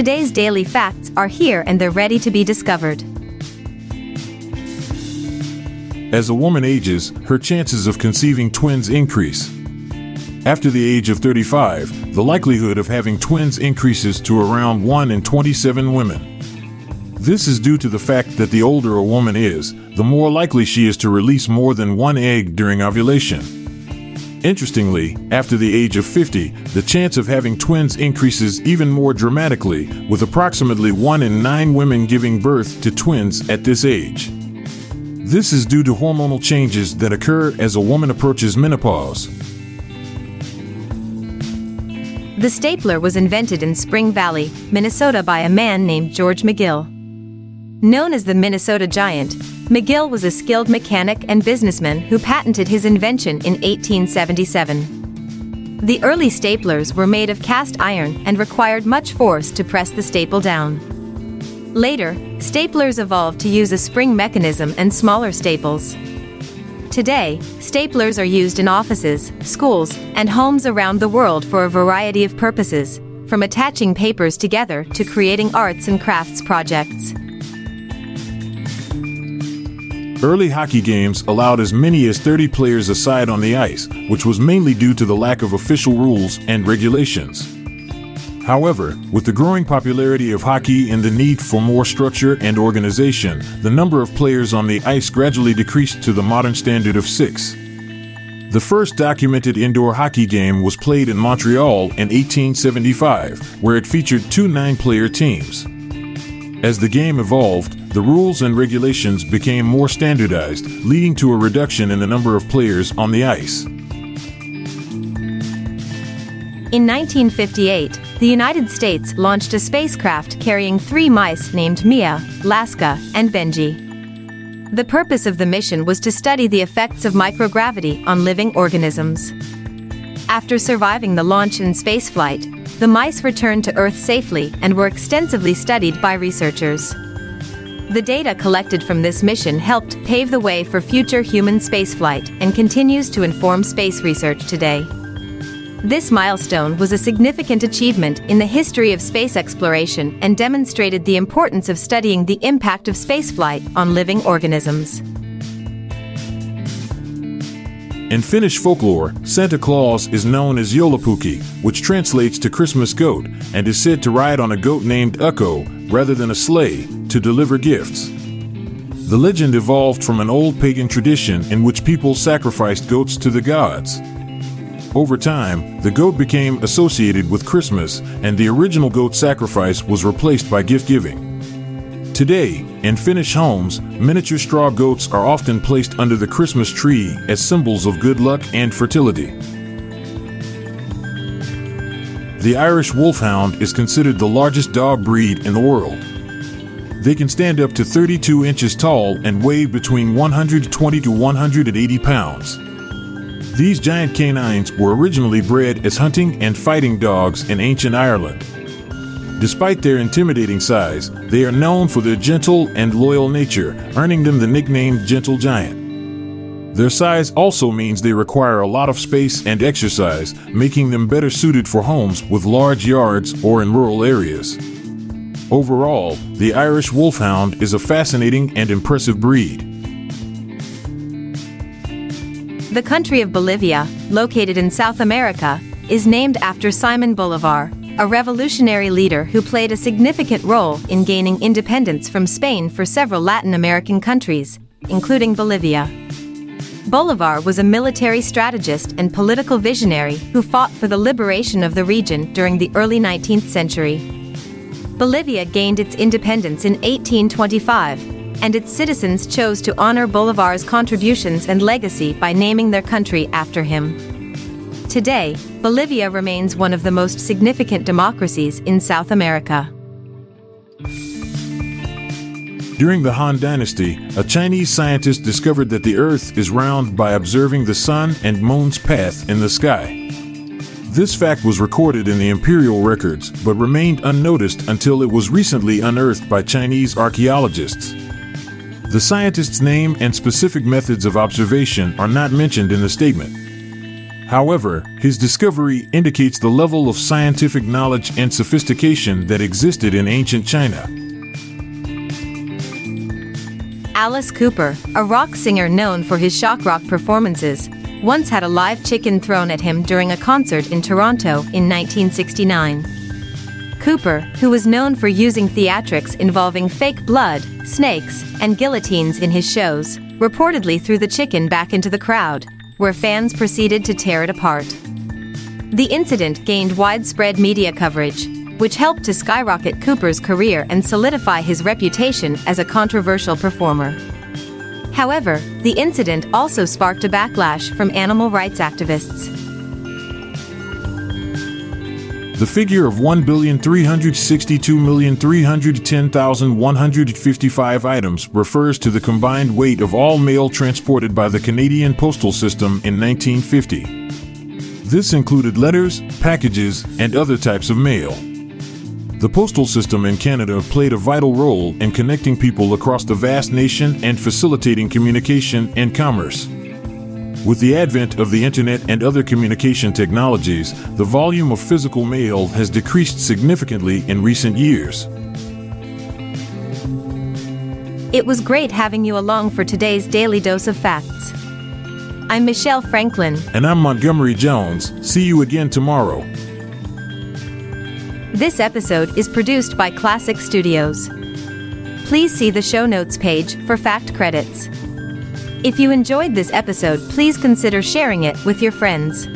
Today's daily facts are here and they're ready to be discovered. As a woman ages, her chances of conceiving twins increase. After the age of 35, the likelihood of having twins increases to around 1 in 27 women. This is due to the fact that the older a woman is, the more likely she is to release more than one egg during ovulation. Interestingly, after the age of 50, the chance of having twins increases even more dramatically, with approximately 1 in 9 women giving birth to twins at this age. This is due to hormonal changes that occur as a woman approaches menopause. The stapler was invented in Spring Valley, Minnesota by a man named George McGill. Known as the Minnesota Giant, McGill was a skilled mechanic and businessman who patented his invention in 1877. The early staplers were made of cast iron and required much force to press the staple down. Later, staplers evolved to use a spring mechanism and smaller staples. Today, staplers are used in offices, schools, and homes around the world for a variety of purposes, from attaching papers together to creating arts and crafts projects. Early hockey games allowed as many as 30 players aside on the ice, which was mainly due to the lack of official rules and regulations. However, with the growing popularity of hockey and the need for more structure and organization, the number of players on the ice gradually decreased to the modern standard of six. The first documented indoor hockey game was played in Montreal in 1875, where it featured two nine player teams. As the game evolved, the rules and regulations became more standardized, leading to a reduction in the number of players on the ice. In 1958, the United States launched a spacecraft carrying three mice named Mia, Laska, and Benji. The purpose of the mission was to study the effects of microgravity on living organisms. After surviving the launch and spaceflight, the mice returned to Earth safely and were extensively studied by researchers. The data collected from this mission helped pave the way for future human spaceflight and continues to inform space research today. This milestone was a significant achievement in the history of space exploration and demonstrated the importance of studying the impact of spaceflight on living organisms. In Finnish folklore, Santa Claus is known as Joulupukki, which translates to Christmas goat, and is said to ride on a goat named Ukko rather than a sleigh to deliver gifts. The legend evolved from an old pagan tradition in which people sacrificed goats to the gods. Over time, the goat became associated with Christmas, and the original goat sacrifice was replaced by gift giving. Today, in Finnish homes, miniature straw goats are often placed under the Christmas tree as symbols of good luck and fertility. The Irish Wolfhound is considered the largest dog breed in the world. They can stand up to 32 inches tall and weigh between 120 to 180 pounds. These giant canines were originally bred as hunting and fighting dogs in ancient Ireland. Despite their intimidating size, they are known for their gentle and loyal nature, earning them the nickname Gentle Giant. Their size also means they require a lot of space and exercise, making them better suited for homes with large yards or in rural areas. Overall, the Irish Wolfhound is a fascinating and impressive breed. The country of Bolivia, located in South America, is named after Simon Bolivar, a revolutionary leader who played a significant role in gaining independence from Spain for several Latin American countries, including Bolivia. Bolivar was a military strategist and political visionary who fought for the liberation of the region during the early 19th century. Bolivia gained its independence in 1825, and its citizens chose to honor Bolivar's contributions and legacy by naming their country after him. Today, Bolivia remains one of the most significant democracies in South America. During the Han Dynasty, a Chinese scientist discovered that the Earth is round by observing the sun and moon's path in the sky. This fact was recorded in the imperial records, but remained unnoticed until it was recently unearthed by Chinese archaeologists. The scientist's name and specific methods of observation are not mentioned in the statement. However, his discovery indicates the level of scientific knowledge and sophistication that existed in ancient China. Alice Cooper, a rock singer known for his shock rock performances, once had a live chicken thrown at him during a concert in Toronto in 1969. Cooper, who was known for using theatrics involving fake blood, snakes, and guillotines in his shows, reportedly threw the chicken back into the crowd, where fans proceeded to tear it apart. The incident gained widespread media coverage, which helped to skyrocket Cooper's career and solidify his reputation as a controversial performer. However, the incident also sparked a backlash from animal rights activists. The figure of 1,362,310,155 items refers to the combined weight of all mail transported by the Canadian postal system in 1950. This included letters, packages, and other types of mail. The postal system in Canada played a vital role in connecting people across the vast nation and facilitating communication and commerce. With the advent of the internet and other communication technologies, the volume of physical mail has decreased significantly in recent years. It was great having you along for today's daily dose of facts. I'm Michelle Franklin. And I'm Montgomery Jones. See you again tomorrow. This episode is produced by Klassic Studios. Please see the show notes page for fact credits. If you enjoyed this episode, please consider sharing it with your friends.